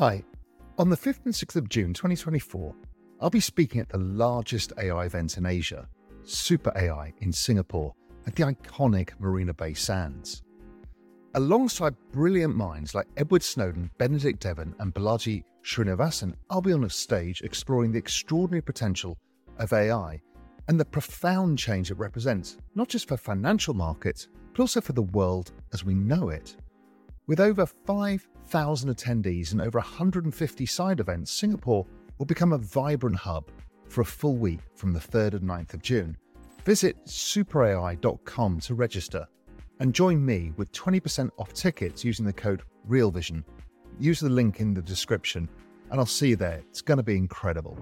Hi. On the 5th and 6th of June 2024, I'll be speaking at the largest AI event in Asia, Super AI in Singapore at the iconic Marina Bay Sands. Alongside brilliant minds like Edward Snowden, Benedict Evans, and Balaji Srinivasan, I'll be on a stage exploring the extraordinary potential of AI and the profound change it represents, not just for financial markets, but also for the world as we know it. With over 5,000 attendees and over 150 side events, Singapore will become a vibrant hub for a full week from the 3rd and 9th of June. Visit superai.com to register and join me with 20% off tickets using the code REALVISION. Use the link in the description and I'll see you there. It's going to be incredible.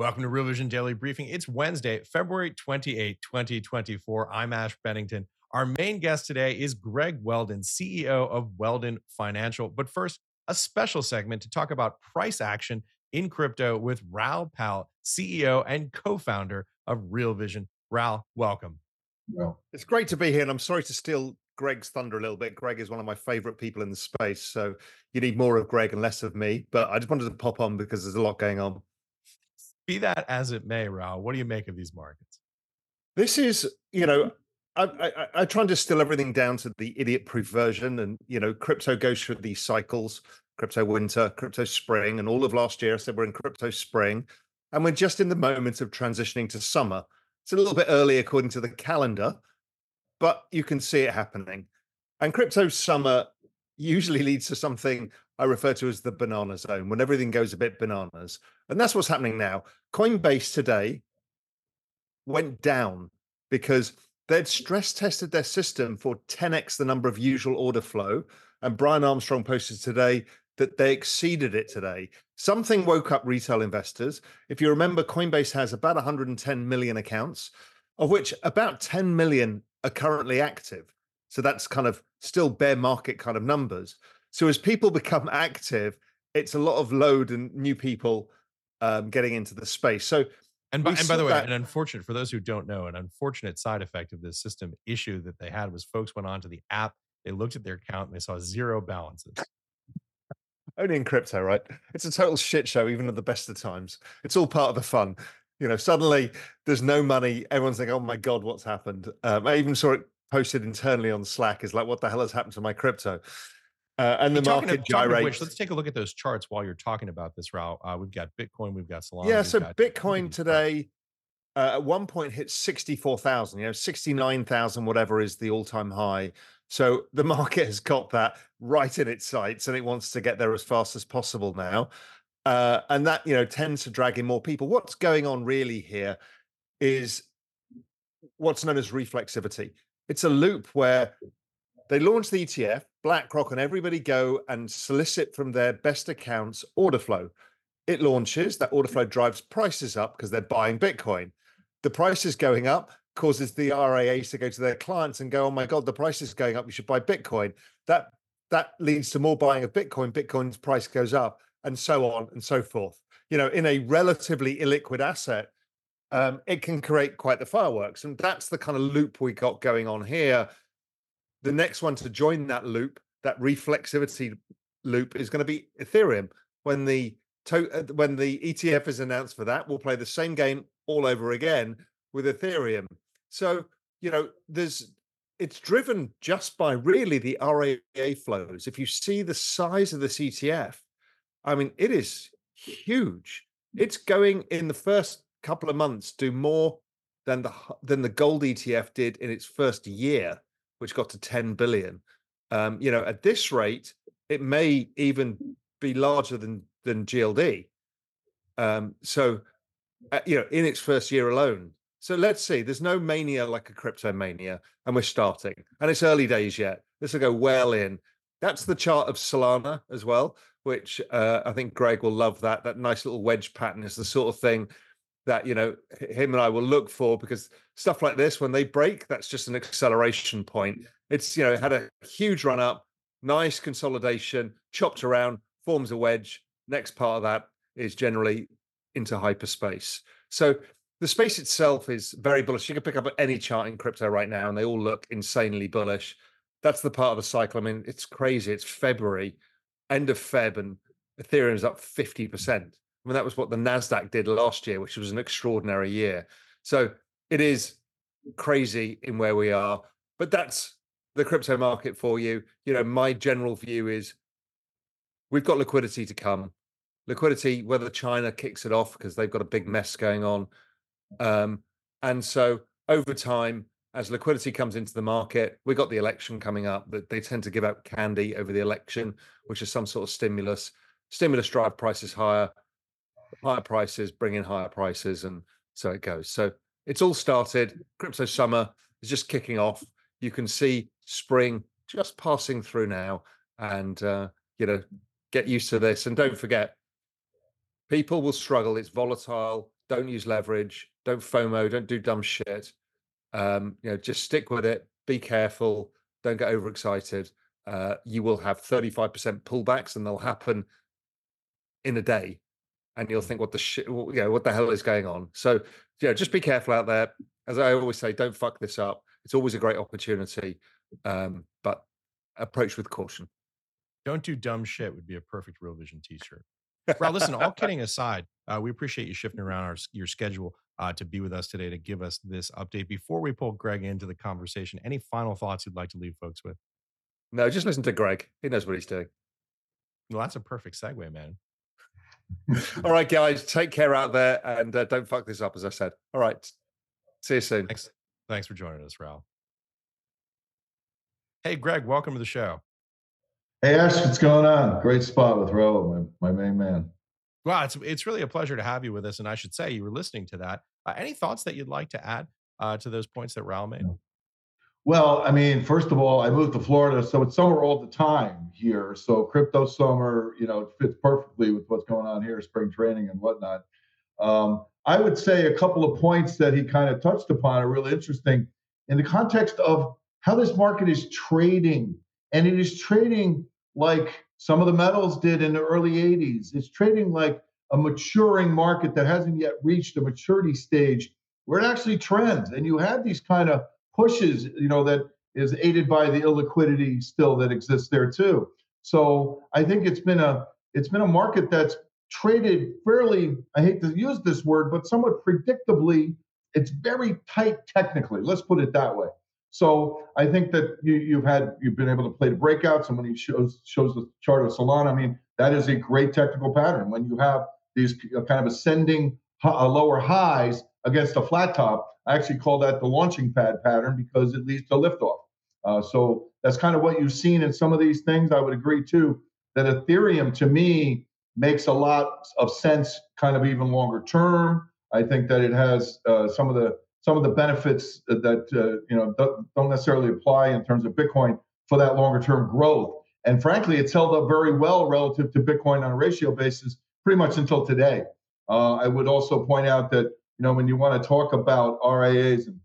Welcome to Real Vision Daily Briefing. It's Wednesday, February 28, 2024. I'm Ash Bennington. Our main guest today is Greg Weldon, CEO of Weldon Financial. But first, a special segment to talk about price action in crypto with Raoul Pal, CEO and co founder of Real Vision. Raoul, welcome. Well, it's great to be here, and I'm sorry to steal Greg's thunder a little bit. Greg is one of my favorite people in the space, so you need more of Greg and less of me. But I just wanted to pop on because there's a lot going on. Be that as it may, Raoul, what do you make of these markets? This is, you know, mm. I, I, I, try and distill everything down to the idiot-proof version, and you know, crypto goes through these cycles: crypto winter, crypto spring, and all of last year I said we're in crypto spring, and we're just in the moment of transitioning to summer. It's a little bit early according to the calendar, but you can see it happening. And crypto summer usually leads to something I refer to as the banana zone, when everything goes a bit bananas, and that's what's happening now. Coinbase today went down because They'd stress tested their system for 10x the number of usual order flow. And Brian Armstrong posted today that they exceeded it today. Something woke up retail investors. If you remember, Coinbase has about 110 million accounts, of which about 10 million are currently active. So that's kind of still bear market kind of numbers. So as people become active, it's a lot of load and new people um, getting into the space. So and by, and by the way, that. an unfortunate for those who don't know, an unfortunate side effect of this system issue that they had was folks went onto the app, they looked at their account, and they saw zero balances. Only in crypto, right? It's a total shit show, even at the best of times. It's all part of the fun. You know, suddenly there's no money. Everyone's like, "Oh my god, what's happened?" Um, I even saw it posted internally on Slack. Is like, "What the hell has happened to my crypto?" Uh, and the talking market gyrates. Which, let's take a look at those charts while you're talking about this, Raoul. Uh, we've got Bitcoin, we've got Solana. Yeah, so Bitcoin today uh, at one point hit 64,000, you know, 69,000, whatever is the all time high. So the market has got that right in its sights and it wants to get there as fast as possible now. Uh, and that, you know, tends to drag in more people. What's going on really here is what's known as reflexivity. It's a loop where they launch the ETF, BlackRock and everybody go and solicit from their best accounts order flow. It launches, that order flow drives prices up because they're buying Bitcoin. The price is going up, causes the RIAs to go to their clients and go, "Oh my God, the price is going up. You should buy Bitcoin." That that leads to more buying of Bitcoin. Bitcoin's price goes up, and so on and so forth. You know, in a relatively illiquid asset, um, it can create quite the fireworks, and that's the kind of loop we got going on here the next one to join that loop, that reflexivity loop, is going to be Ethereum. When the to- uh, when the ETF is announced for that, we'll play the same game all over again with Ethereum. So you know, there's it's driven just by really the RIA flows. If you see the size of this ETF, I mean, it is huge. It's going in the first couple of months do more than the than the gold ETF did in its first year which got to 10 billion. Um, you know, at this rate, it may even be larger than than GLD. Um, so, uh, you know, in its first year alone. So let's see. There's no mania like a crypto mania, and we're starting, and it's early days yet. This will go well in. That's the chart of Solana as well, which uh, I think Greg will love. That that nice little wedge pattern is the sort of thing that you know him and I will look for because stuff like this when they break that's just an acceleration point it's you know had a huge run up nice consolidation chopped around forms a wedge next part of that is generally into hyperspace so the space itself is very bullish. You can pick up any chart in crypto right now, and they all look insanely bullish. That's the part of the cycle. I mean, it's crazy. It's February, end of Feb, and Ethereum is up 50%. I mean, that was what the NASDAQ did last year, which was an extraordinary year. So it is crazy in where we are. But that's the crypto market for you. You know, my general view is we've got liquidity to come. Liquidity, whether China kicks it off because they've got a big mess going on, um, and so over time, as liquidity comes into the market, we got the election coming up, that they tend to give out candy over the election, which is some sort of stimulus. Stimulus drive prices higher, higher prices bring in higher prices, and so it goes. So it's all started. Crypto summer is just kicking off. You can see spring just passing through now, and uh, you know, get used to this. And don't forget, people will struggle. It's volatile. Don't use leverage don't FOMO, don't do dumb shit. Um, you know, just stick with it. Be careful. Don't get overexcited. Uh, you will have 35% pullbacks, and they'll happen in a day, and you'll think, "What the shit? You know, what the hell is going on?" So, yeah, just be careful out there. As I always say, don't fuck this up. It's always a great opportunity, um, but approach with caution. Don't do dumb shit would be a perfect Real Vision T-shirt. Well, listen, all kidding aside, uh, we appreciate you shifting around our, your schedule uh, to be with us today to give us this update. Before we pull Greg into the conversation, any final thoughts you'd like to leave folks with? No, just listen to Greg. He knows what he's doing. Well, that's a perfect segue, man. All right, guys, take care out there and uh, don't fuck this up, as I said. All right, see you soon. Thanks, thanks for joining us, Raoul. Hey, Greg, welcome to the show. Hey, Ash, what's going on? Great spot with Raoul, my, my main man. Well, it's it's really a pleasure to have you with us, and I should say you were listening to that. Uh, any thoughts that you'd like to add uh, to those points that Raoul made? Well, I mean, first of all, I moved to Florida, so it's summer all the time here. So crypto summer, you know, fits perfectly with what's going on here, spring training and whatnot. Um, I would say a couple of points that he kind of touched upon are really interesting in the context of how this market is trading, and it is trading like some of the metals did in the early 80s. It's trading like a maturing market that hasn't yet reached a maturity stage where it actually trends. And you have these kind of pushes, you know, that is aided by the illiquidity still that exists there too. So I think it's been a it's been a market that's traded fairly, I hate to use this word, but somewhat predictably. It's very tight technically. Let's put it that way. So I think that you, you've had you've been able to play the breakouts, and when he shows shows the chart of Solana, I mean that is a great technical pattern. When you have these kind of ascending uh, lower highs against a flat top, I actually call that the launching pad pattern because it leads to liftoff. Uh, so that's kind of what you've seen in some of these things. I would agree too that Ethereum to me makes a lot of sense, kind of even longer term. I think that it has uh, some of the some of the benefits that uh, you know don't necessarily apply in terms of Bitcoin for that longer term growth. And frankly, it's held up very well relative to Bitcoin on a ratio basis, pretty much until today. Uh, I would also point out that you know when you want to talk about RIAs and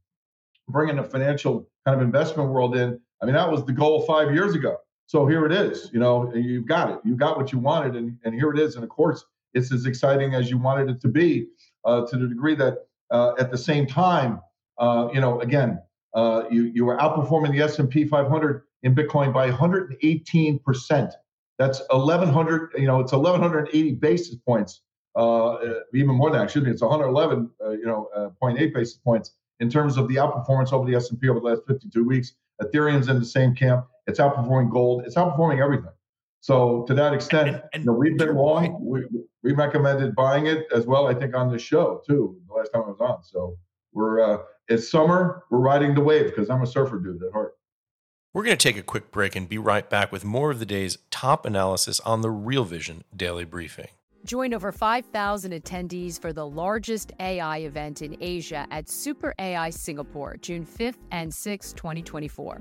bringing the financial kind of investment world in, I mean that was the goal five years ago. So here it is. You know, you've got it. You got what you wanted, and, and here it is. And of course, it's as exciting as you wanted it to be, uh, to the degree that uh, at the same time, uh, you know, again, uh, you you were outperforming the S and P 500 in Bitcoin by 118 percent. That's 1100. You know, it's 1180 basis points. Uh, even more than that, excuse me, it's 111. Uh, you know, uh, 0.8 basis points in terms of the outperformance over the S and P over the last 52 weeks. Ethereum's in the same camp. It's outperforming gold. It's outperforming everything. So to that extent, and, and you know, we've been wrong. We, we recommended buying it as well. I think on this show too. The last time I was on. So we're uh, it's summer. We're riding the wave because I'm a surfer dude at heart. We're going to take a quick break and be right back with more of the day's top analysis on the Real Vision Daily Briefing. Join over 5,000 attendees for the largest AI event in Asia at Super AI Singapore, June 5th and 6th, 2024.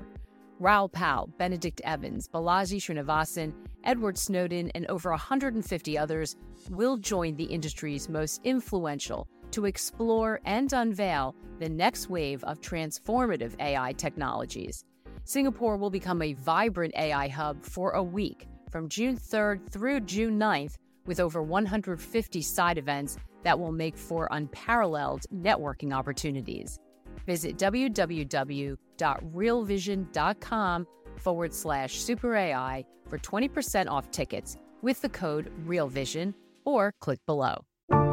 Raoul Pal, Benedict Evans, Balaji Srinivasan, Edward Snowden, and over 150 others will join the industry's most influential to explore and unveil the next wave of transformative AI technologies. Singapore will become a vibrant AI hub for a week from June 3rd through June 9th with over 150 side events that will make for unparalleled networking opportunities. Visit www.realvision.com forward slash super AI for 20% off tickets with the code REALVISION or click below.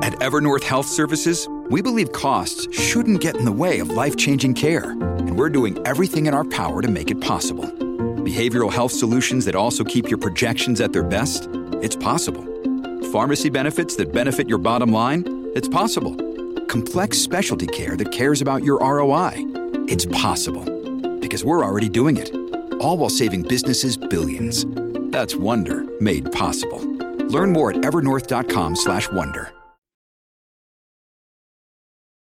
At Evernorth Health Services, we believe costs shouldn't get in the way of life changing care, and we're doing everything in our power to make it possible. Behavioral health solutions that also keep your projections at their best? It's possible. Pharmacy benefits that benefit your bottom line? It's possible. Complex specialty care that cares about your ROI? It's possible. Because we're already doing it. All while saving businesses billions. That's Wonder made possible. Learn more at evernorth.com/wonder.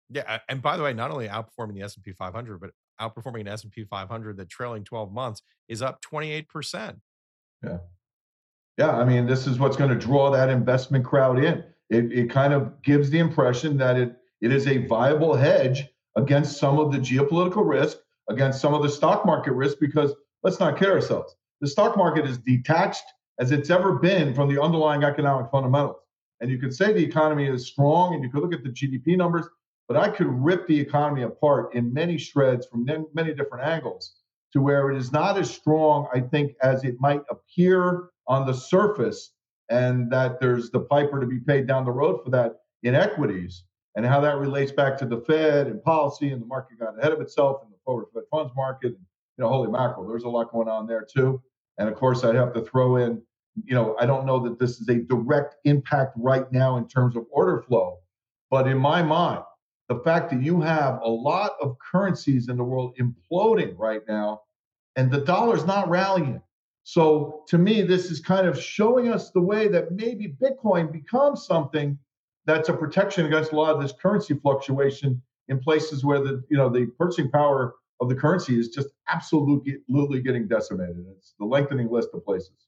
Yeah, and by the way, not only outperforming the S&P 500, but outperforming an S&P 500 that trailing 12 months is up 28%. Yeah. Yeah, I mean, this is what's going to draw that investment crowd in. It, it kind of gives the impression that it it is a viable hedge against some of the geopolitical risk, against some of the stock market risk, because let's not kid ourselves. The stock market is detached as it's ever been from the underlying economic fundamentals. And you could say the economy is strong and you could look at the GDP numbers, but I could rip the economy apart in many shreds from many different angles to where it is not as strong, I think, as it might appear on the surface, and that there's the piper to be paid down the road for that inequities and how that relates back to the Fed and policy, and the market got ahead of itself in the forward Fed funds market. And, You know, holy mackerel, there's a lot going on there too. And of course, I'd have to throw in, you know, I don't know that this is a direct impact right now in terms of order flow, but in my mind, the fact that you have a lot of currencies in the world imploding right now and the dollar's not rallying. So to me, this is kind of showing us the way that maybe Bitcoin becomes something that's a protection against a lot of this currency fluctuation in places where the you know the purchasing power of the currency is just absolutely, absolutely getting decimated. It's the lengthening list of places.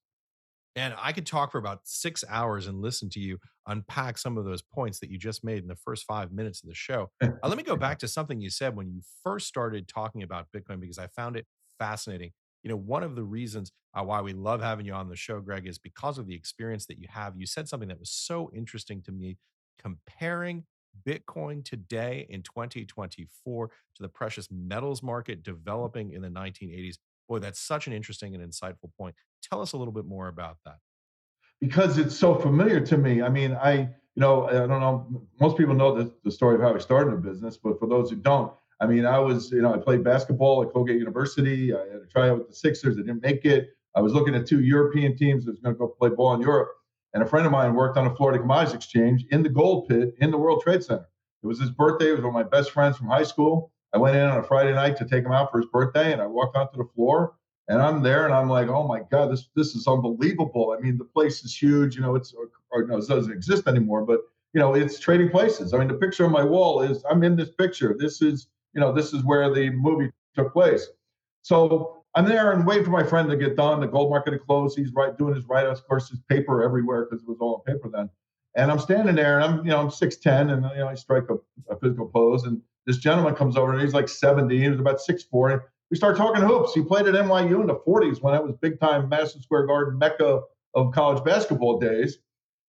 And I could talk for about six hours and listen to you unpack some of those points that you just made in the first five minutes of the show. uh, let me go back to something you said when you first started talking about Bitcoin because I found it fascinating. You know, one of the reasons uh, why we love having you on the show, Greg, is because of the experience that you have. You said something that was so interesting to me comparing Bitcoin today in 2024 to the precious metals market developing in the 1980s. Boy, that's such an interesting and insightful point. Tell us a little bit more about that. Because it's so familiar to me. I mean, I, you know, I don't know, most people know the, the story of how I started a business, but for those who don't, I mean, I was, you know, I played basketball at Colgate University. I had a tryout with the Sixers. I didn't make it. I was looking at two European teams that was going to go play ball in Europe. And a friend of mine worked on a Florida Commodities Exchange in the gold pit in the World Trade Center. It was his birthday. It was one of my best friends from high school. I went in on a Friday night to take him out for his birthday, and I walked onto the floor, and I'm there, and I'm like, oh my god, this this is unbelievable. I mean, the place is huge. You know, it's or, or no, it doesn't exist anymore, but you know, it's trading places. I mean, the picture on my wall is I'm in this picture. This is you know, this is where the movie took place. So I'm there and waiting for my friend to get done. The gold market to close. He's right doing his write-ups. Of course, his paper everywhere because it was all on paper then. And I'm standing there, and I'm you know I'm 6'10", and you know I strike a, a physical pose. And this gentleman comes over, and he's like 70. He was about 6'4". We start talking hoops. He played at NYU in the 40s when it was big time Madison Square Garden mecca of college basketball days.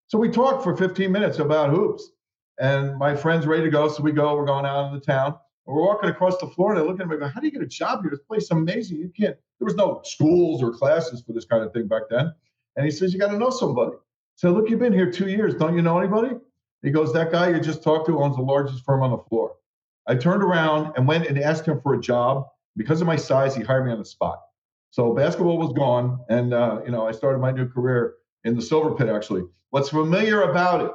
So we talked for 15 minutes about hoops. And my friend's ready to go, so we go. We're going out into town. We're walking across the floor, and I look at him and go, How do you get a job here? This place is amazing. You can't, there was no schools or classes for this kind of thing back then. And he says, You got to know somebody. So look, you've been here two years. Don't you know anybody? He goes, That guy you just talked to owns the largest firm on the floor. I turned around and went and asked him for a job. Because of my size, he hired me on the spot. So basketball was gone, and uh, you know I started my new career in the silver pit. Actually, what's familiar about it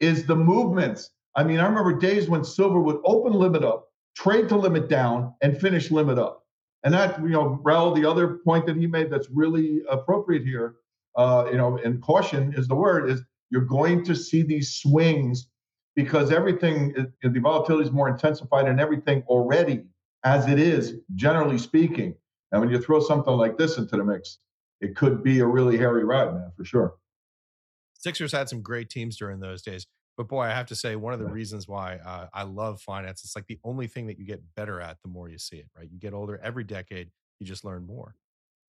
is the movements. I mean, I remember days when silver would open limit up, trade to limit down, and finish limit up. And that, you know, Raoul, the other point that he made that's really appropriate here, uh, you know, and caution is the word, is you're going to see these swings because everything, the volatility is more intensified in everything already as it is, generally speaking. And when you throw something like this into the mix, it could be a really hairy ride, man, for sure. Sixers had some great teams during those days. But boy, I have to say, one of the reasons why uh, I love finance, it's like the only thing that you get better at the more you see it, right? You get older every decade, you just learn more.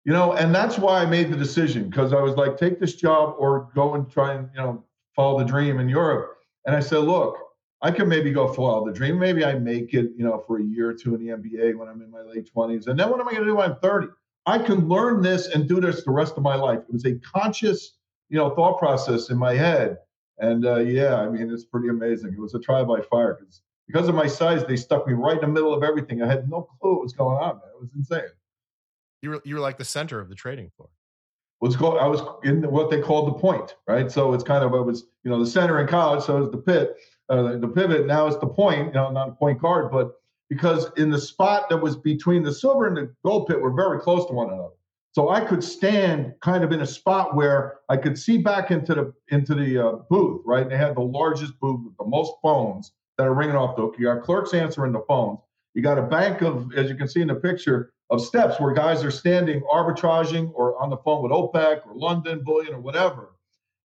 You know, and that's why I made the decision because I was like, take this job or go and try and, you know, follow the dream in Europe. And I said, look, I can maybe go follow the dream. Maybe I make it, you know, for a year or two in the NBA when I'm in my late 20s. And then what am I going to do when I'm 30? I can learn this and do this the rest of my life. It was a conscious, you know, thought process in my head. And uh, yeah, I mean, it's pretty amazing. It was a trial by fire because because of my size, they stuck me right in the middle of everything. I had no clue what was going on. Man. It was insane. You were you were like the center of the trading floor. Was called I was in what they called the point, right? So it's kind of I was you know the center in college, so it was the pit, uh, the pivot. Now it's the point, you know, not a point guard, but because in the spot that was between the silver and the gold pit were very close to one another. So I could stand kind of in a spot where I could see back into the into the uh, booth, right? And they had the largest booth with the most phones that are ringing off the hook. You got clerks answering the phones. You got a bank of, as you can see in the picture, of steps where guys are standing arbitraging or on the phone with OPEC or London Bullion or whatever.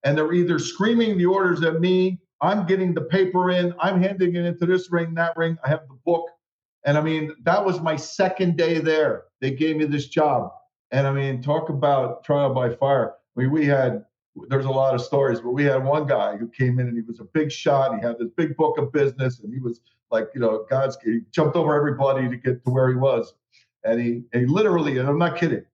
And they're either screaming the orders at me, I'm getting the paper in, I'm handing it into this ring, that ring, I have the book. And I mean, that was my second day there. They gave me this job. And I mean, talk about trial by fire. I mean, we had there's a lot of stories, but we had one guy who came in and he was a big shot. He had this big book of business, and he was like, you know, God's he jumped over everybody to get to where he was, and he he literally, and I'm not kidding,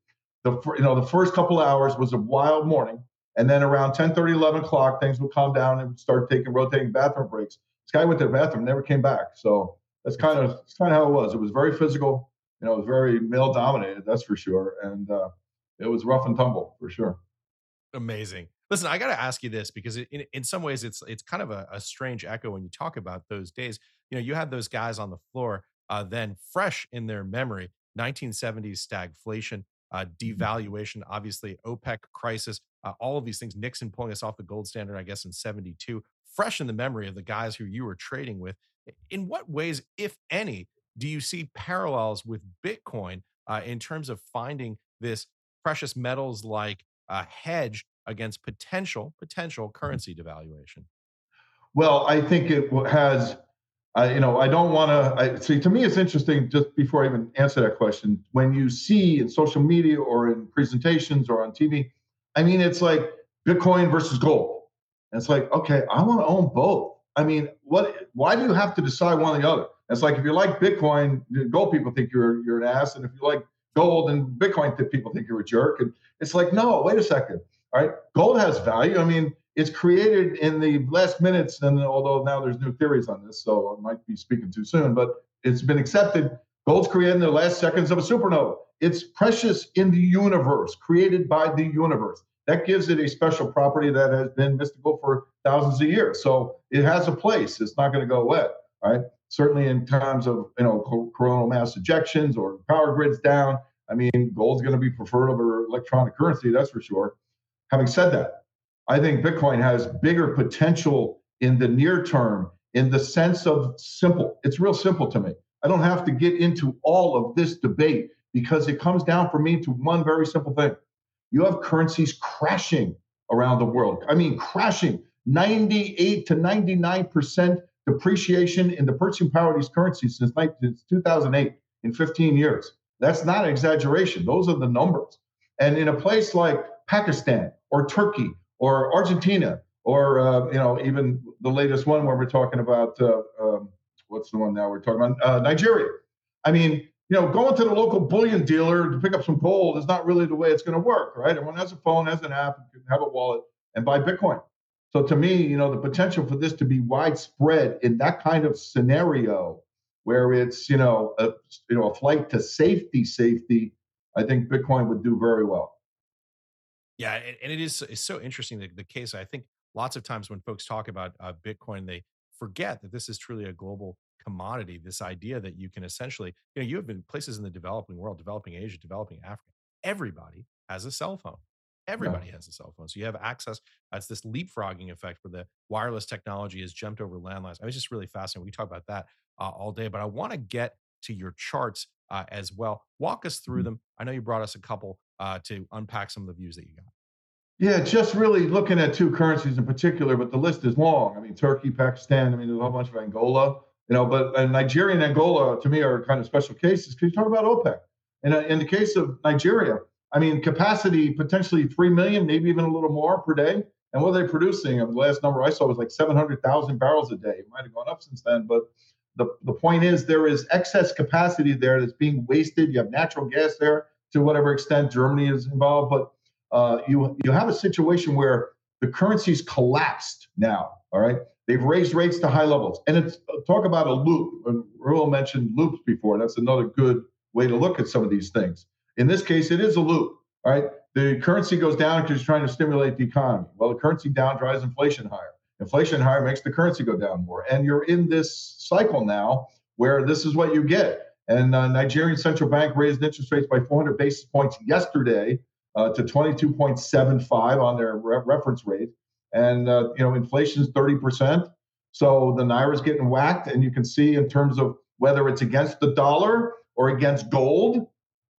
the you know the first couple hours was a wild morning, and then around 10, 30, 11 o'clock, things would calm down and start taking rotating bathroom breaks. This guy went to the bathroom, never came back. So that's kind of that's kind of how it was. It was very physical, you know, it was very male dominated, that's for sure, and uh, it was rough and tumble for sure. Amazing. Listen, I got to ask you this because in, in some ways it's it's kind of a, a, strange echo when you talk about those days. You know, you had those guys on the floor uh, then fresh in their memory, 1970s stagflation, uh, mm-hmm. devaluation, obviously OPEC crisis, uh, all of these things. Nixon pulling us off the gold standard, I guess, in 72, fresh in the memory of the guys who you were trading with. In what ways, if any, do you see parallels with Bitcoin uh, in terms of finding this precious metals like uh, hedge against potential potential mm-hmm. currency devaluation? Well, I think it has. I, you know, I don't want to see. To me, it's interesting. Just before I even answer that question, when you see in social media or in presentations or on TV, I mean, it's like Bitcoin versus gold. And it's like, okay, I want to own both. I mean, what? Why do you have to decide one or the other? It's like if you like Bitcoin, gold people think you're you're an ass, and if you like gold and Bitcoin, people think you're a jerk. And it's like, no, wait a second. All right, gold has value. I mean, it's created in the last minutes, and although now there's new theories on this, so I might be speaking too soon, but it's been accepted. Gold's created in the last seconds of a supernova. It's precious in the universe, created by the universe. That gives it a special property that has been mystical for thousands of years. So it has a place. It's not going to go away. Right? Certainly in times of you know coronal mass ejections or power grids down. I mean, gold's going to be preferred over electronic currency. That's for sure. Having said that, I think Bitcoin has bigger potential in the near term in the sense of simple. It's real simple to me. I don't have to get into all of this debate because it comes down for me to one very simple thing. You have currencies crashing around the world. I mean, crashing 98 to 99% depreciation in the purchasing power of these currencies since 2008 in 15 years. That's not an exaggeration. Those are the numbers. And in a place like Pakistan or Turkey or Argentina or uh, you know even the latest one where we're talking about uh, um, what's the one now we're talking about uh, Nigeria. I mean, you know, going to the local bullion dealer to pick up some gold is not really the way it's going to work, right? Everyone has a phone, has an app, can have a wallet, and buy Bitcoin. So to me, you know, the potential for this to be widespread in that kind of scenario, where it's you know a you know a flight to safety, safety, I think Bitcoin would do very well. Yeah, and it is it's so interesting the, the case. I think lots of times when folks talk about uh, Bitcoin, they forget that this is truly a global commodity. This idea that you can essentially, you know, you have been places in the developing world, developing Asia, developing Africa. Everybody has a cell phone. Everybody yeah. has a cell phone. So you have access. It's this leapfrogging effect where the wireless technology has jumped over landlines. I was just really fascinated. We talk about that uh, all day, but I want to get to your charts uh, as well. Walk us through mm-hmm. them. I know you brought us a couple uh, to unpack some of the views that you got. Yeah, just really looking at two currencies in particular, but the list is long. I mean, Turkey, Pakistan. I mean, there's a whole bunch of Angola. You know, but Nigeria and Angola to me are kind of special cases because you talk about OPEC. In the case of Nigeria, I mean, capacity potentially three million, maybe even a little more per day. And what are they producing? I mean, the last number I saw was like 700,000 barrels a day. It might have gone up since then, but the, the point is there is excess capacity there that's being wasted. You have natural gas there to whatever extent Germany is involved, but uh, you you have a situation where the currency's collapsed now. All right, they've raised rates to high levels, and it's talk about a loop. Raoul mentioned loops before. That's another good way to look at some of these things. In this case, it is a loop. Right, the currency goes down because you're trying to stimulate the economy. Well, the currency down drives inflation higher. Inflation higher makes the currency go down more, and you're in this cycle now where this is what you get. And uh, Nigerian central bank raised interest rates by 400 basis points yesterday uh, to 22.75 on their re- reference rate. And uh, you know, inflation is 30%. So the naira is getting whacked, and you can see in terms of whether it's against the dollar or against gold,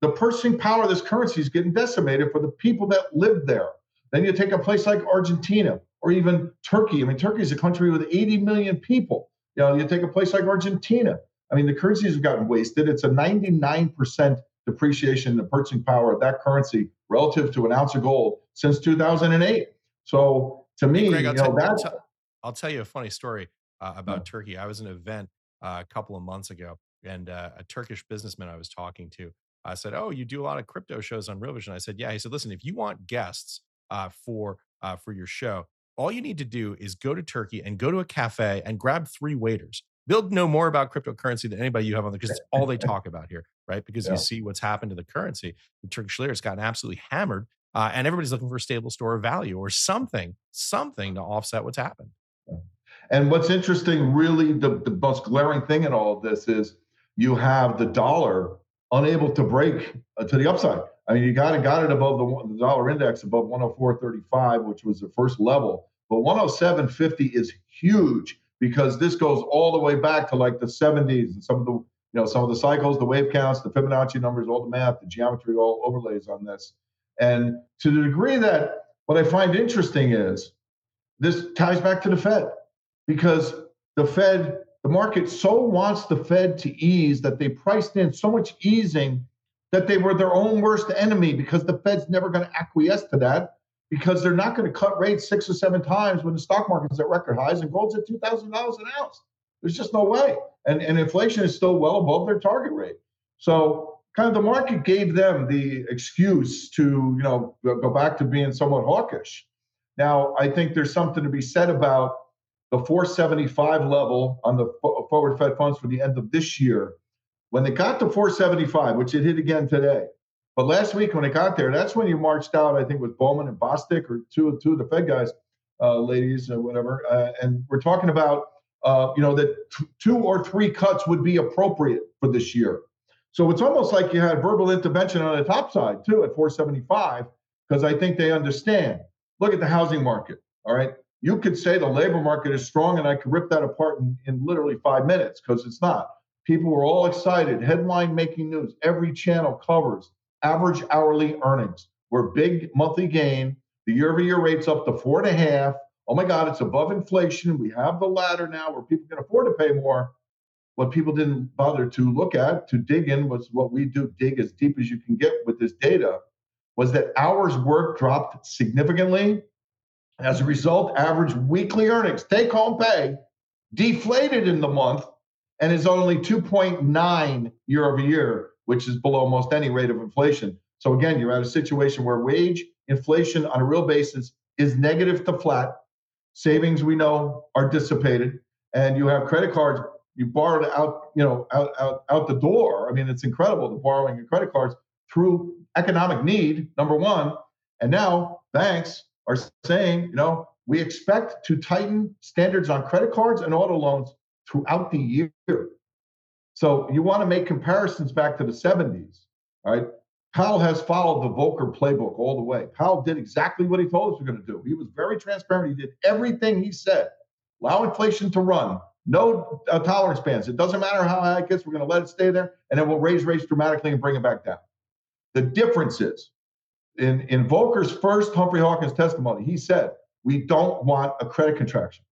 the purchasing power of this currency is getting decimated for the people that live there. Then you take a place like Argentina or even Turkey. I mean, Turkey is a country with 80 million people. You know, you take a place like Argentina. I mean, the currencies have gotten wasted. It's a 99% depreciation in the purchasing power of that currency relative to an ounce of gold since 2008. So to me, Greg, you know, that's. I'll, I'll, tell you a funny story uh, about yeah. Turkey. I was an event uh, a couple of months ago, and uh, a Turkish businessman I was talking to I said, "Oh, you do a lot of crypto shows on Real Vision." I said, "Yeah." He said, "Listen, if you want guests uh, for uh, for your show, all you need to do is go to Turkey and go to a cafe and grab three waiters they'll know more about cryptocurrency than anybody you have on there because it's all they talk about here, right? Because yeah. you see what's happened to the currency. The Turkish lira has gotten absolutely hammered, uh, and everybody's looking for a stable store of value or something, something to offset what's happened. And what's interesting, really, the, the most glaring thing in all of this is you have the dollar unable to break uh, to the upside. I mean, you got it, got it above the, the dollar index above 104.35, which was the first level, but 107.50 is huge because this goes all the way back to like the 70s and some of the you know some of the cycles, the wave counts, the Fibonacci numbers, all the math, the geometry, all overlays on this. And to the degree that what I find interesting is this ties back to the Fed because the Fed, the market so wants the Fed to ease that they priced in so much easing that they were their own worst enemy because the Fed's never going to acquiesce to that because they're not going to cut rates six or seven times when the stock market is at record highs and gold's at two thousand dollars an ounce. There's just no way, and and inflation is still well above their target rate. So kind of the market gave them the excuse to you know go back to being somewhat hawkish. Now I think there's something to be said about the 475 level on the forward Fed funds for the end of this year. When they got to 475, which it hit again today, but last week when it got there, that's when you marched out. I think with Bowman and Bostic or two two of the Fed guys, uh, ladies or whatever. Uh, and we're talking about uh, you know that t- two or three cuts would be appropriate for this year. So it's almost like you had verbal intervention on the top side too at 475 because I think they understand. Look at the housing market. All right. You could say the labor market is strong, and I could rip that apart in, in literally five minutes because it's not. People were all excited, headline making news. Every channel covers average hourly earnings. We're big monthly gain. The year over year rate's up to four and a half. Oh my God, it's above inflation. We have the ladder now where people can afford to pay more. What people didn't bother to look at, to dig in, was what we do dig as deep as you can get with this data, was that hours worked dropped significantly. As a result, average weekly earnings, take home pay, deflated in the month and is only 2.9 year over year which is below almost any rate of inflation. So again, you're at a situation where wage inflation on a real basis is negative to flat. Savings we know are dissipated, and you have credit cards you borrowed out, you know, out, out, out the door. I mean, it's incredible the borrowing of credit cards through economic need, number one. And now banks are saying, you know, we expect to tighten standards on credit cards and auto loans throughout the year. So you want to make comparisons back to the 70s, right? Powell has followed the Volcker playbook all the way. Powell did exactly what he told us we're going to do. He was very transparent. He did everything he said. Allow inflation to run. No uh, tolerance bands. It doesn't matter how high it gets. We're going to let it stay there, and then we'll raise rates dramatically and bring it back down. The difference is, in, in Volcker's first Humphrey Hawkins testimony, he said, we don't want a credit contraction.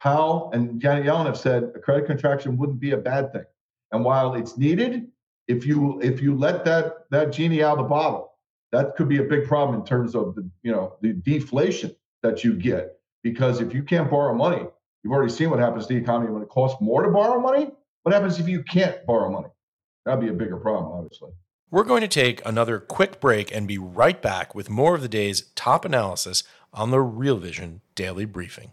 Powell and Janet Yellen have said a credit contraction wouldn't be a bad thing. And while it's needed, if you if you let that that genie out of the bottle, that could be a big problem in terms of the you know the deflation that you get. Because if you can't borrow money, you've already seen what happens to the economy when it costs more to borrow money. What happens if you can't borrow money? That'd be a bigger problem, obviously. We're going to take another quick break and be right back with more of the day's top analysis on the Real Vision Daily Briefing.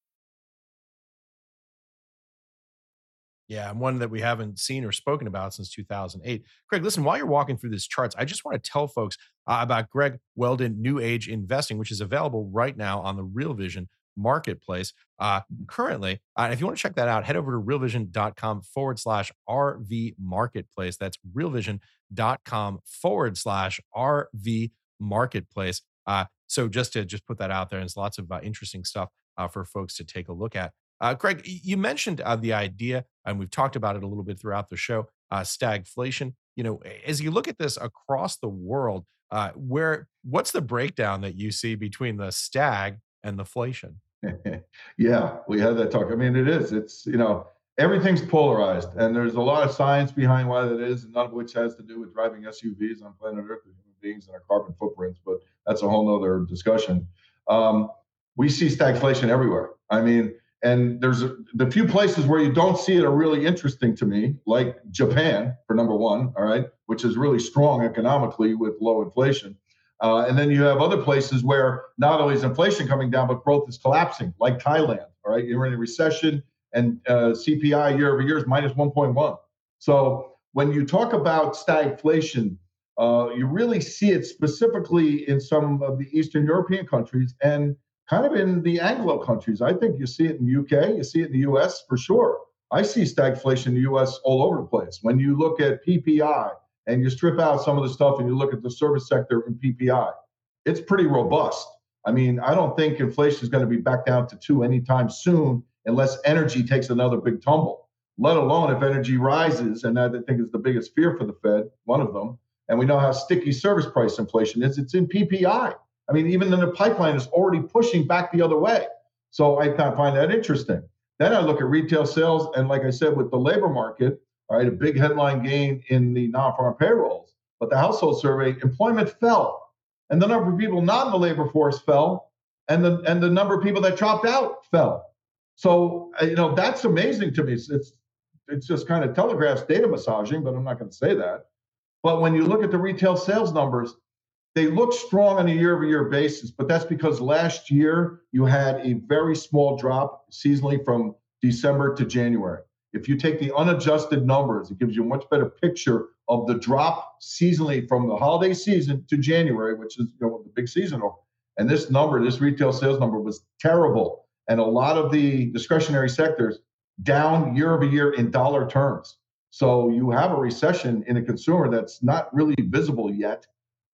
Yeah, and one that we haven't seen or spoken about since 2008. Greg, listen, while you're walking through these charts, I just want to tell folks uh, about Greg Weldon New Age Investing, which is available right now on the Real Vision marketplace. Uh, currently, uh, if you want to check that out, head over to realvision.com forward slash RV marketplace. That's realvision.com forward slash RV marketplace. Uh, so just to just put that out there, and there's lots of uh, interesting stuff uh, for folks to take a look at. Uh, Greg, you mentioned uh, the idea, and we've talked about it a little bit throughout the show, uh, stagflation. You know, as you look at this across the world, uh, where what's the breakdown that you see between the stag and the inflation? yeah, we had that talk. I mean, it is. It's you know everything's polarized, and there's a lot of science behind why that is, none of which has to do with driving SUVs on planet Earth with human beings and our carbon footprints. But that's a whole nother discussion. Um, we see stagflation everywhere. I mean, and there's a, the few places where you don't see it are really interesting to me, like Japan, for number one, all right, which is really strong economically with low inflation. Uh, and then you have other places where not only is inflation coming down, but growth is collapsing, like Thailand, all right, you're in a recession and uh, CPI year over year is minus 1.1. So when you talk about stagflation, uh, you really see it specifically in some of the Eastern European countries and kind of in the Anglo countries. I think you see it in the UK, you see it in the US for sure. I see stagflation in the US all over the place. When you look at PPI and you strip out some of the stuff and you look at the service sector in PPI, it's pretty robust. I mean, I don't think inflation is going to be back down to two anytime soon unless energy takes another big tumble, let alone if energy rises. And I think is the biggest fear for the Fed, one of them. And we know how sticky service price inflation is. It's in PPI. I mean, even in the pipeline is already pushing back the other way. So I kind of find that interesting. Then I look at retail sales, and like I said, with the labor market, all right, a big headline gain in the non-farm payrolls, but the household survey, employment fell, and the number of people not in the labor force fell, and the and the number of people that dropped out fell. So uh, you know that's amazing to me. It's it's, it's just kind of telegraphs data massaging, but I'm not going to say that. But when you look at the retail sales numbers, they look strong on a year over year basis, but that's because last year you had a very small drop seasonally from December to January. If you take the unadjusted numbers, it gives you a much better picture of the drop seasonally from the holiday season to January, which is you know the big seasonal. And this number, this retail sales number was terrible. And a lot of the discretionary sectors down year over year in dollar terms. So you have a recession in a consumer that's not really visible yet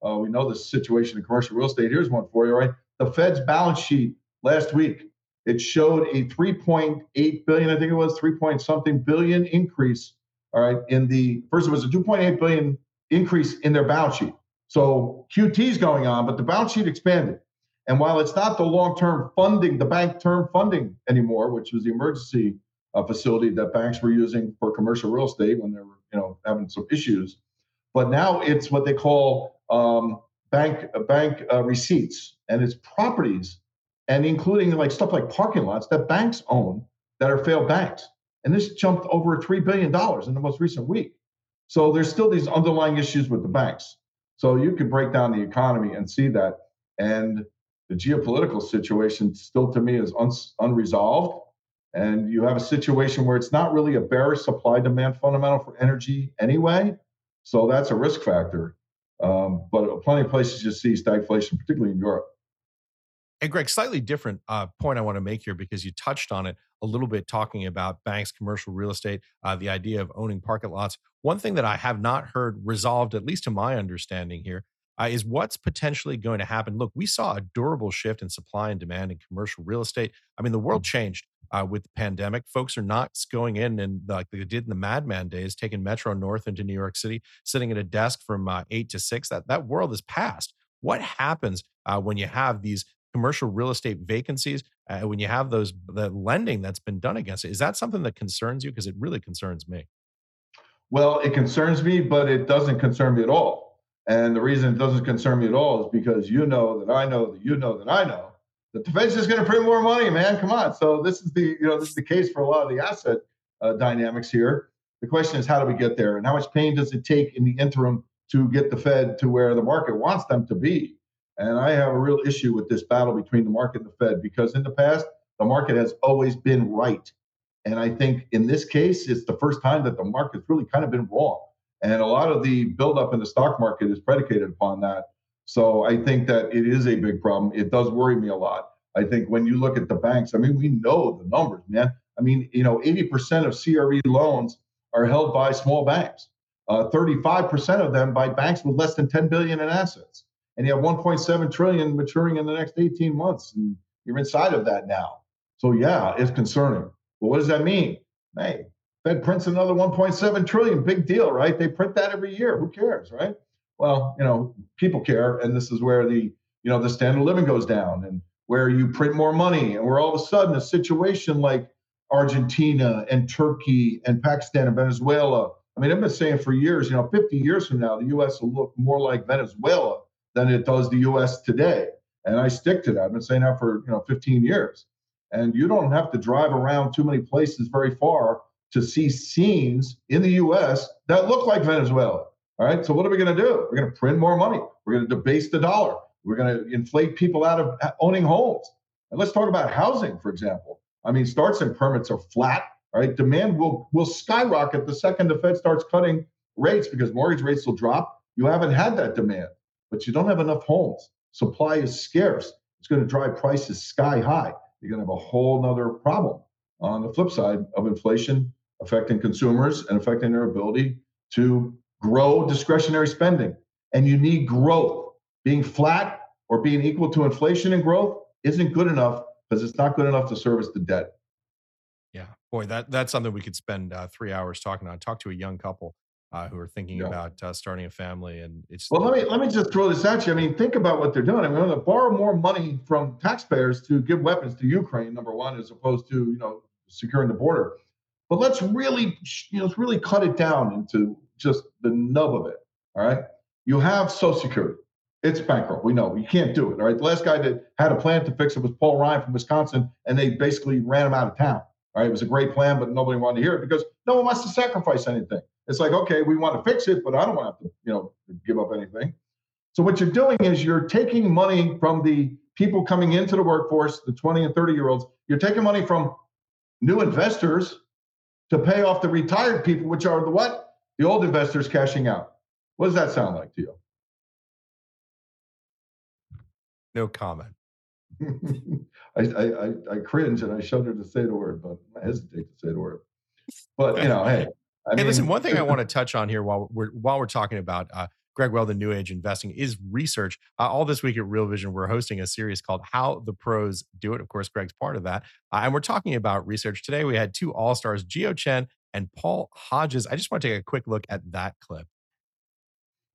uh, we know the situation in commercial real estate. Here's one for you, right? The Fed's balance sheet last week it showed a 3.8 billion, I think it was 3 point something billion increase. All right, in the first it was a 2.8 billion increase in their balance sheet. So QT is going on, but the balance sheet expanded. And while it's not the long-term funding, the bank term funding anymore, which was the emergency uh, facility that banks were using for commercial real estate when they were, you know, having some issues, but now it's what they call um, bank uh, bank uh, receipts and its properties, and including like stuff like parking lots that banks own that are failed banks. And this jumped over three billion dollars in the most recent week. So there's still these underlying issues with the banks. So you could break down the economy and see that. And the geopolitical situation still to me is un- unresolved. And you have a situation where it's not really a bearish supply demand fundamental for energy anyway. So that's a risk factor. Um, but plenty of places you see stagflation, particularly in Europe. And Greg, slightly different uh, point I want to make here because you touched on it a little bit, talking about banks, commercial real estate, uh, the idea of owning parking lots. One thing that I have not heard resolved, at least to my understanding here, uh, is what's potentially going to happen. Look, we saw a durable shift in supply and demand in commercial real estate. I mean, the world changed uh, with the pandemic. Folks are not going in and like they did in the Mad Men days, taking Metro North into New York City, sitting at a desk from uh, eight to six. That that world is past. What happens uh, when you have these commercial real estate vacancies? Uh, when you have those the lending that's been done against it, is that something that concerns you? Because it really concerns me. Well, it concerns me, but it doesn't concern me at all. And the reason it doesn't concern me at all is because you know that I know that you know that I know the Fed's just going to print more money, man. Come on. So this is the you know this is the case for a lot of the asset uh, dynamics here. The question is how do we get there, and how much pain does it take in the interim to get the Fed to where the market wants them to be? And I have a real issue with this battle between the market and the Fed because in the past the market has always been right, and I think in this case it's the first time that the market's really kind of been wrong. And a lot of the buildup in the stock market is predicated upon that. So I think that it is a big problem. It does worry me a lot. I think when you look at the banks, I mean, we know the numbers, man. I mean, you know, 80% of CRE loans are held by small banks. Uh, 35% of them by banks with less than 10 billion in assets. And you have 1.7 trillion maturing in the next 18 months. And you're inside of that now. So yeah, it's concerning. But what does that mean? Hey, Fed prints another 1.7 trillion. Big deal, right? They print that every year. Who cares, right? Well, you know, people care, and this is where the you know the standard of living goes down, and where you print more money, and where all of a sudden a situation like Argentina and Turkey and Pakistan and Venezuela. I mean, I've been saying for years, you know, 50 years from now, the U.S. will look more like Venezuela than it does the U.S. today, and I stick to that. I've been saying that for you know 15 years, and you don't have to drive around too many places very far to see scenes in the U.S. that look like Venezuela. All right. So what are we going to do? We're going to print more money. We're going to debase the dollar. We're going to inflate people out of owning homes. And let's talk about housing, for example. I mean, starts and permits are flat. All right. Demand will will skyrocket the second the Fed starts cutting rates because mortgage rates will drop. You haven't had that demand, but you don't have enough homes. Supply is scarce. It's going to drive prices sky high. You're going to have a whole nother problem on the flip side of inflation affecting consumers and affecting their ability to grow discretionary spending. And you need growth. Being flat or being equal to inflation and growth isn't good enough because it's not good enough to service the debt. Yeah, boy, that that's something we could spend uh, three hours talking on. Talk to a young couple uh, who are thinking yeah. about uh, starting a family, and it's well. Let me let me just throw this at you. I mean, think about what they're doing. I mean, they're to borrow more money from taxpayers to give weapons to Ukraine. Number one, as opposed to you know securing the border. But let's really you know let's really cut it down into just the nub of it. All right. You have Social Security. It's bankrupt. We know you can't do it. All right. The last guy that had a plan to fix it was Paul Ryan from Wisconsin, and they basically ran him out of town. All right. It was a great plan, but nobody wanted to hear it because no one wants to sacrifice anything. It's like, okay, we want to fix it, but I don't want to, to, you know, give up anything. So what you're doing is you're taking money from the people coming into the workforce, the 20 and 30 year olds. You're taking money from new investors to pay off the retired people, which are the what? The old investors cashing out. What does that sound like to you? No comment. I, I, I cringe and I shudder to say the word, but I hesitate to say the word. But you know, hey. I hey, mean, listen. One thing I want to touch on here while we're while we're talking about uh, Greg Weldon, New Age Investing, is research. Uh, all this week at Real Vision, we're hosting a series called "How the Pros Do It." Of course, Greg's part of that, uh, and we're talking about research today. We had two all stars, Geo Chen and Paul Hodges. I just want to take a quick look at that clip.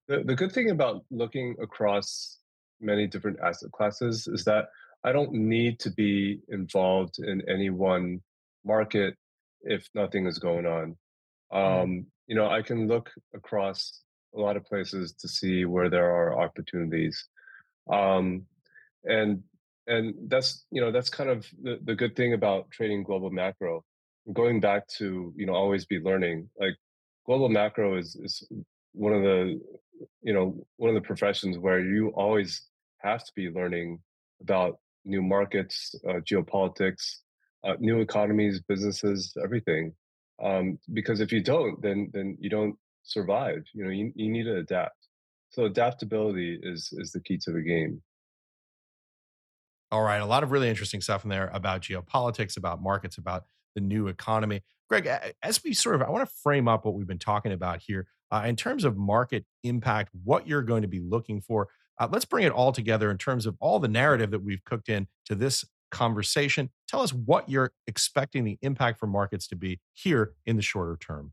The, the good thing about looking across many different asset classes is that I don't need to be involved in any one market if nothing is going on. Mm-hmm. Um, you know, I can look across a lot of places to see where there are opportunities. Um, and and that's you know that's kind of the, the good thing about trading global macro going back to you know always be learning like global macro is is one of the you know one of the professions where you always have to be learning about new markets uh, geopolitics uh, new economies businesses everything um, because if you don't then then you don't survive you know you, you need to adapt. So adaptability is is the key to the game. All right a lot of really interesting stuff in there about geopolitics about markets about the new economy. Greg, as we sort of, I want to frame up what we've been talking about here. uh, in terms of market impact, what you're going to be looking for. Uh, let's bring it all together in terms of all the narrative that we've cooked in to this conversation. Tell us what you're expecting the impact for markets to be here in the shorter term.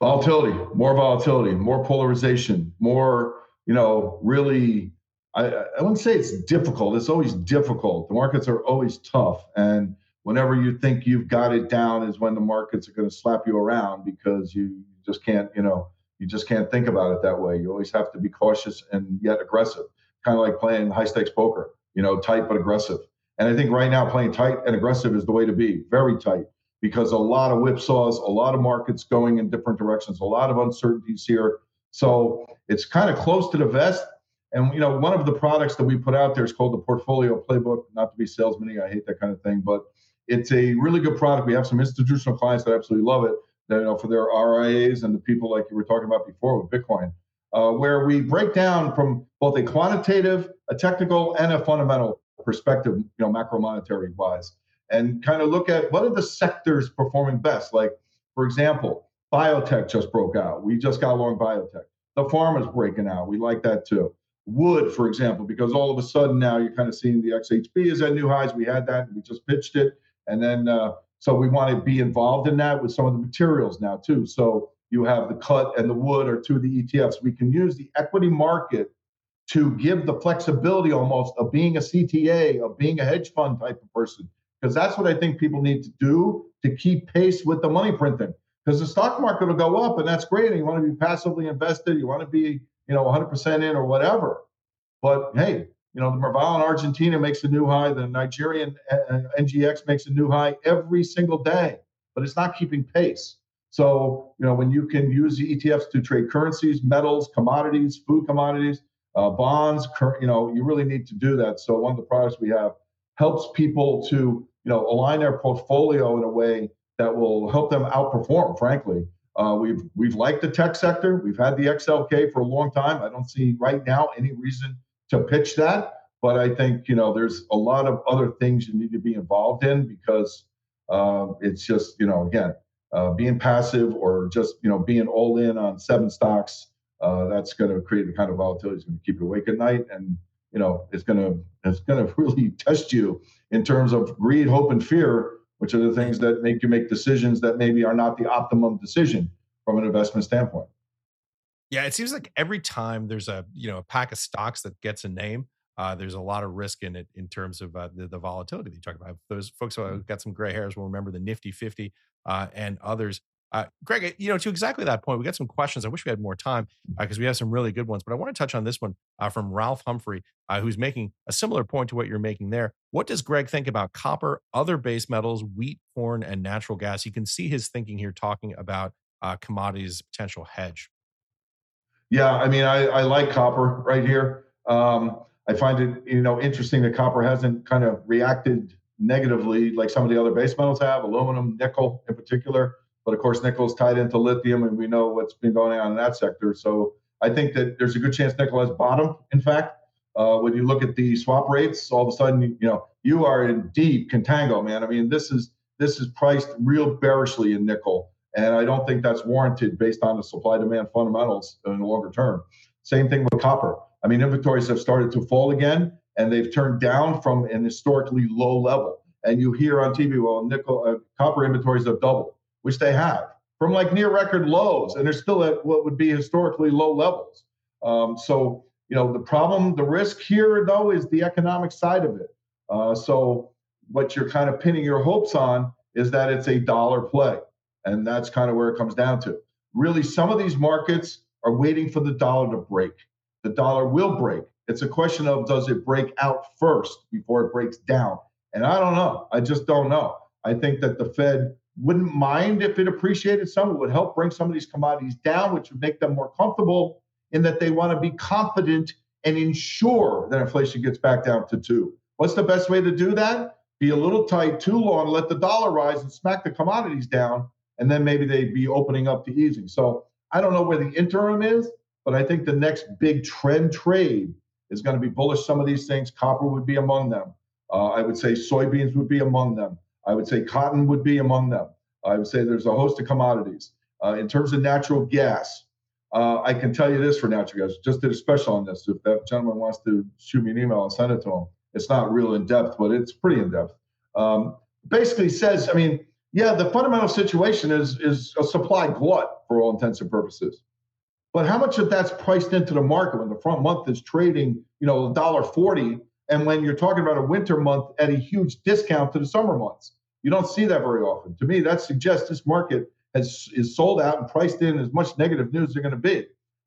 Volatility, more volatility, more polarization, more, you know, really I, I wouldn't say it's difficult. It's always difficult. The markets are always tough. And whenever you think you've got it down is when the markets are going to slap you around because you just can't, you know, you just can't think about it that way. You always have to be cautious and yet aggressive, kind of like playing high stakes poker, you know, tight but aggressive. And I think right now playing tight and aggressive is the way to be, very tight, because a lot of whipsaws, a lot of markets going in different directions, a lot of uncertainties here. So it's kind of close to the vest and you know, one of the products that we put out there is called the Portfolio Playbook. Not to be salesman I hate that kind of thing, but it's a really good product. We have some institutional clients that absolutely love it. That, you know, for their RIAs and the people like you were talking about before with Bitcoin, uh, where we break down from both a quantitative, a technical, and a fundamental perspective, you know, macro monetary wise, and kind of look at what are the sectors performing best. Like, for example, biotech just broke out. We just got along biotech. The pharma's breaking out. We like that too wood, for example, because all of a sudden now you're kind of seeing the XHB is at new highs. We had that, we just pitched it, and then uh, so we want to be involved in that with some of the materials now too. So you have the cut and the wood are two of the ETFs. We can use the equity market to give the flexibility almost of being a CTA, of being a hedge fund type of person, because that's what I think people need to do to keep pace with the money printing. Because the stock market will go up, and that's great. And you want to be passively invested. You want to be you know, 100% in or whatever. But hey, you know, the Merval in Argentina makes a new high. The Nigerian uh, NGX makes a new high every single day, but it's not keeping pace. So, you know, when you can use the ETFs to trade currencies, metals, commodities, food commodities, uh, bonds, cur- you know, you really need to do that. So, one of the products we have helps people to, you know, align their portfolio in a way that will help them outperform, frankly. Uh, we've we've liked the tech sector. We've had the XLK for a long time. I don't see right now any reason to pitch that. But I think you know there's a lot of other things you need to be involved in because uh, it's just you know again uh, being passive or just you know being all in on seven stocks. Uh, that's going to create the kind of volatility that's going to keep you awake at night, and you know it's going to it's going to really test you in terms of greed, hope, and fear which are the things that make you make decisions that maybe are not the optimum decision from an investment standpoint. Yeah, it seems like every time there's a you know a pack of stocks that gets a name, uh, there's a lot of risk in it in terms of uh, the, the, volatility that you talk about. Those folks who have got some gray hairs will remember the Nifty 50 uh, and others. Uh, Greg, you know, to exactly that point, we got some questions. I wish we had more time because uh, we have some really good ones, but I want to touch on this one uh, from Ralph Humphrey, uh, who's making a similar point to what you're making there. What does Greg think about copper, other base metals, wheat, corn, and natural gas? You can see his thinking here talking about uh, commodities potential hedge. Yeah, I mean, I, I like copper right here. Um, I find it, you know, interesting that copper hasn't kind of reacted negatively like some of the other base metals have, aluminum, nickel in particular. But of course, nickel is tied into lithium, and we know what's been going on in that sector. So I think that there's a good chance nickel has bottom. In fact, uh, when you look at the swap rates, all of a sudden, you know, you are in deep contango, man. I mean, this is this is priced real bearishly in nickel, and I don't think that's warranted based on the supply-demand fundamentals in the longer term. Same thing with copper. I mean, inventories have started to fall again, and they've turned down from an historically low level. And you hear on TV, well, nickel, uh, copper inventories have doubled which they have, from like near record lows, and they're still at what would be historically low levels. Um, so, you know, the problem, the risk here, though, is the economic side of it. Uh, so, what you're kind of pinning your hopes on is that it's a dollar play. And that's kind of where it comes down to. Really, some of these markets are waiting for the dollar to break. The dollar will break. It's a question of does it break out first before it breaks down? And I don't know. I just don't know. I think that the Fed wouldn't mind if it appreciated some. It would help bring some of these commodities down, which would make them more comfortable in that they want to be confident and ensure that inflation gets back down to two. What's the best way to do that? Be a little tight too long, let the dollar rise and smack the commodities down, and then maybe they'd be opening up to easing. So I don't know where the interim is, but I think the next big trend trade is going to be bullish. Some of these things, copper would be among them. Uh, I would say soybeans would be among them. I would say cotton would be among them. I would say there's a host of commodities. Uh, in terms of natural gas, Uh, I can tell you this for natural gas. Just did a special on this. If that gentleman wants to shoot me an email, I'll send it to him. It's not real in depth, but it's pretty in depth. Um, basically says, I mean, yeah, the fundamental situation is is a supply glut for all intents and purposes. But how much of that's priced into the market when the front month is trading, you know, a dollar forty, and when you're talking about a winter month at a huge discount to the summer months? You don't see that very often. To me, that suggests this market has is sold out and priced in as much negative news as they're going to be.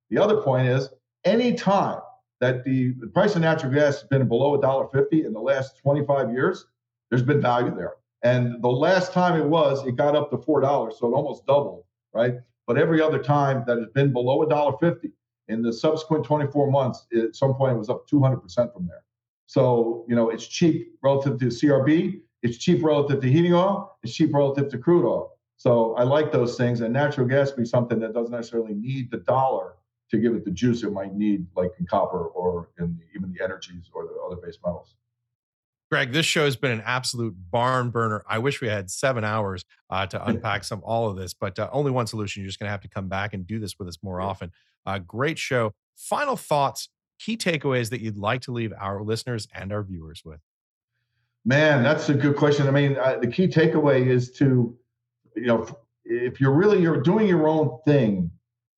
The other point is any time that the, the price of natural gas has been below $1.50 in the last 25 years, there's been value there. And the last time it was, it got up to $4, so it almost doubled, right? But every other time that has been below $1.50 in the subsequent 24 months, at some point it was up 200% from there. So, you know, it's cheap relative to CRB, it's cheap relative to heating oil, it's cheap relative to crude oil. So I like those things. And natural gas be something that doesn't necessarily need the dollar to give it the juice it might need, like in copper or in the, even the energies or the other base metals. Greg, this show has been an absolute barn burner. I wish we had seven hours uh, to unpack some all of this, but uh, only one solution. You're just going to have to come back and do this with us more often. Uh, great show. Final thoughts, key takeaways that you'd like to leave our listeners and our viewers with. Man, that's a good question. I mean, uh, the key takeaway is to, you know, if you're really you're doing your own thing,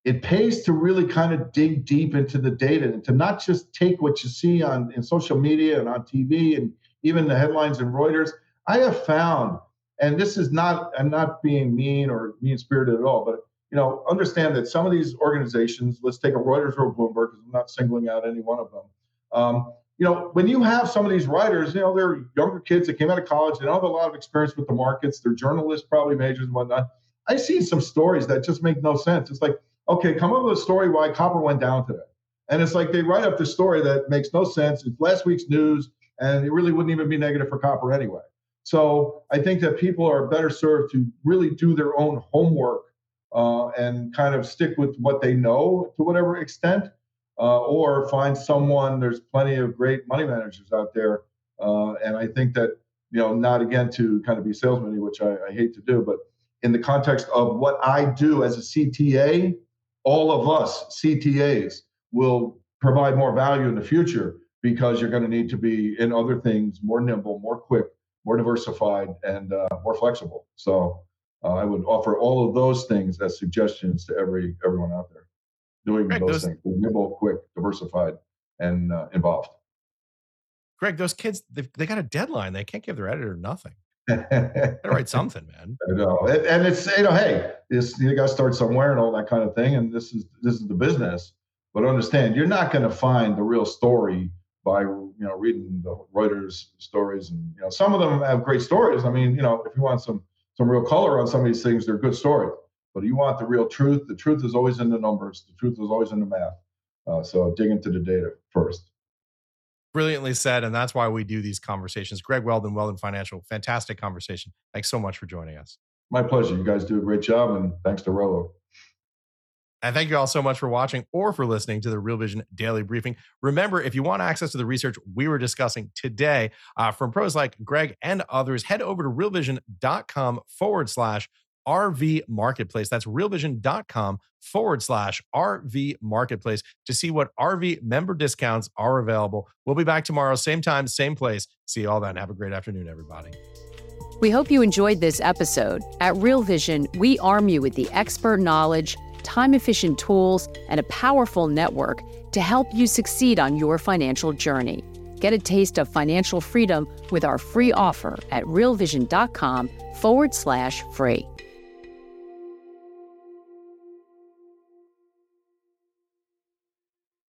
it pays to really kind of dig deep into the data and to not just take what you see on in social media and on TV and even the headlines in Reuters. I have found, and this is not, I'm not being mean or mean spirited at all, but you know, understand that some of these organizations, let's take a Reuters or a Bloomberg, because I'm not singling out any one of them. Um, you know, when you have some of these writers, you know, they're younger kids that came out of college, they don't have a lot of experience with the markets, they're journalists, probably majors and whatnot. I see some stories that just make no sense. It's like, okay, come up with a story why copper went down today. And it's like they write up the story that makes no sense. It's last week's news, and it really wouldn't even be negative for copper anyway. So I think that people are better served to really do their own homework uh, and kind of stick with what they know to whatever extent, uh, or find someone. There's plenty of great money managers out there, uh, and I think that you know, not again to kind of be salesman, which I, I hate to do, but in the context of what I do as a CTA, all of us CTAs will provide more value in the future because you're going to need to be in other things more nimble, more quick, more diversified, and uh, more flexible. So uh, I would offer all of those things as suggestions to every everyone out there doing Greg, those, those, things: nimble, quick, diversified, and uh, involved. Greg, those kids they got a deadline. They can't give their editor nothing. gotta write something, man. I know, and it's you know, hey, this you got to start somewhere and all that kind of thing. And this is this is the business. But understand, you're not going to find the real story by you know reading the Reuters stories, and you know some of them have great stories. I mean, you know, if you want some some real color on some of these things, they're good stories. But you want the real truth. The truth is always in the numbers. The truth is always in the math. Uh, so dig into the data first brilliantly said. And that's why we do these conversations. Greg Weldon, Weldon Financial, fantastic conversation. Thanks so much for joining us. My pleasure. You guys do a great job. And thanks to Raoul. And thank you all so much for watching or for listening to the Real Vision Daily Briefing. Remember, if you want access to the research we were discussing today uh, from pros like Greg and others, head over to realvision.com forward slash RV Marketplace. That's realvision.com forward slash RV Marketplace to see what RV member discounts are available. We'll be back tomorrow, same time, same place. See you all then. Have a great afternoon, everybody. We hope you enjoyed this episode. At Real Vision, we arm you with the expert knowledge, time efficient tools, and a powerful network to help you succeed on your financial journey. Get a taste of financial freedom with our free offer at realvision.com forward slash free.